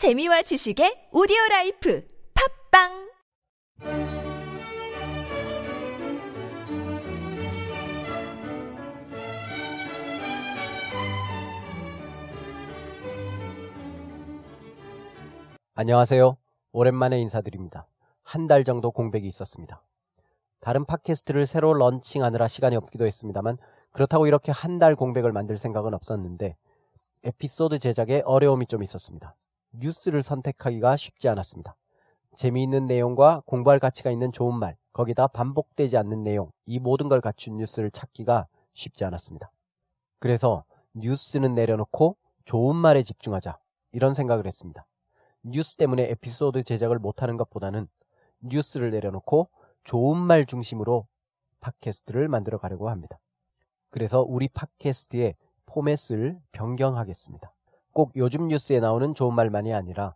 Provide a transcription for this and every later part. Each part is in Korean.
재미와 지식의 오디오 라이프 팟빵 안녕하세요. 오랜만에 인사드립니다. 한 달 정도 공백이 있었습니다. 다른 팟캐스트를 새로 런칭하느라 시간이 없기도 했습니다만 그렇다고 이렇게 한 달 공백을 만들 생각은 없었는데 에피소드 제작에 어려움이 좀 있었습니다. 뉴스를 선택하기가 쉽지 않았습니다. 재미있는 내용과 공부할 가치가 있는 좋은 말, 거기다 반복되지 않는 내용, 이 모든 걸 갖춘 뉴스를 찾기가 쉽지 않았습니다. 그래서 뉴스는 내려놓고 좋은 말에 집중하자. 이런 생각을 했습니다. 뉴스 때문에 에피소드 제작을 못하는 것보다는 뉴스를 내려놓고 좋은 말 중심으로 팟캐스트를 만들어 가려고 합니다. 그래서 우리 팟캐스트의 포맷을 변경하겠습니다. 꼭 요즘 뉴스에 나오는 좋은 말만이 아니라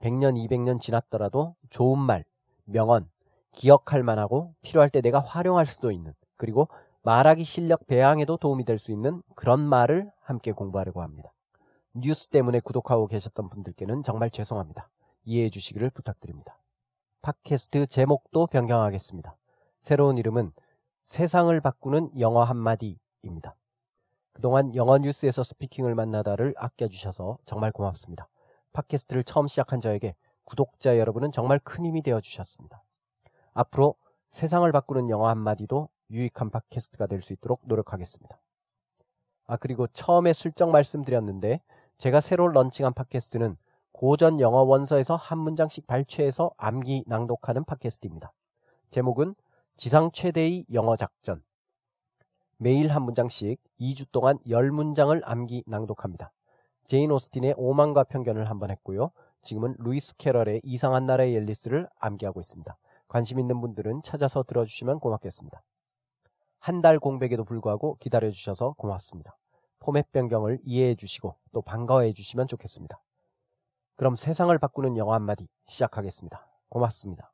100년, 200년 지났더라도 좋은 말, 명언, 기억할 만하고 필요할 때 내가 활용할 수도 있는 그리고 말하기 실력 배양에도 도움이 될 수 있는 그런 말을 함께 공부하려고 합니다. 뉴스 때문에 구독하고 계셨던 분들께는 정말 죄송합니다. 이해해 주시기를 부탁드립니다. 팟캐스트 제목도 변경하겠습니다. 새로운 이름은 세상을 바꾸는 영어 한마디입니다. 그동안 영어 뉴스에서 스피킹을 만나다를 아껴주셔서 정말 고맙습니다. 팟캐스트를 처음 시작한 저에게 구독자 여러분은 정말 큰 힘이 되어 주셨습니다. 앞으로 세상을 바꾸는 영어 한마디도 유익한 팟캐스트가 될 수 있도록 노력하겠습니다. 아, 그리고 처음에 슬쩍 말씀드렸는데 제가 새로 런칭한 팟캐스트는 고전 영어 원서에서 한 문장씩 발췌해서 암기 낭독하는 팟캐스트입니다. 제목은 지상 최대의 영어 작전. 매일 한 문장씩 2주 동안 10문장을 암기 낭독합니다. 제인 오스틴의 오만과 편견을 한번 했고요. 지금은 루이스 캐럴의 이상한 나라의 앨리스를 암기하고 있습니다. 관심 있는 분들은 찾아서 들어주시면 고맙겠습니다. 한 달 공백에도 불구하고 기다려주셔서 고맙습니다. 포맷 변경을 이해해 주시고 또 반가워해 주시면 좋겠습니다. 그럼 세상을 바꾸는 영어 한마디 시작하겠습니다. 고맙습니다.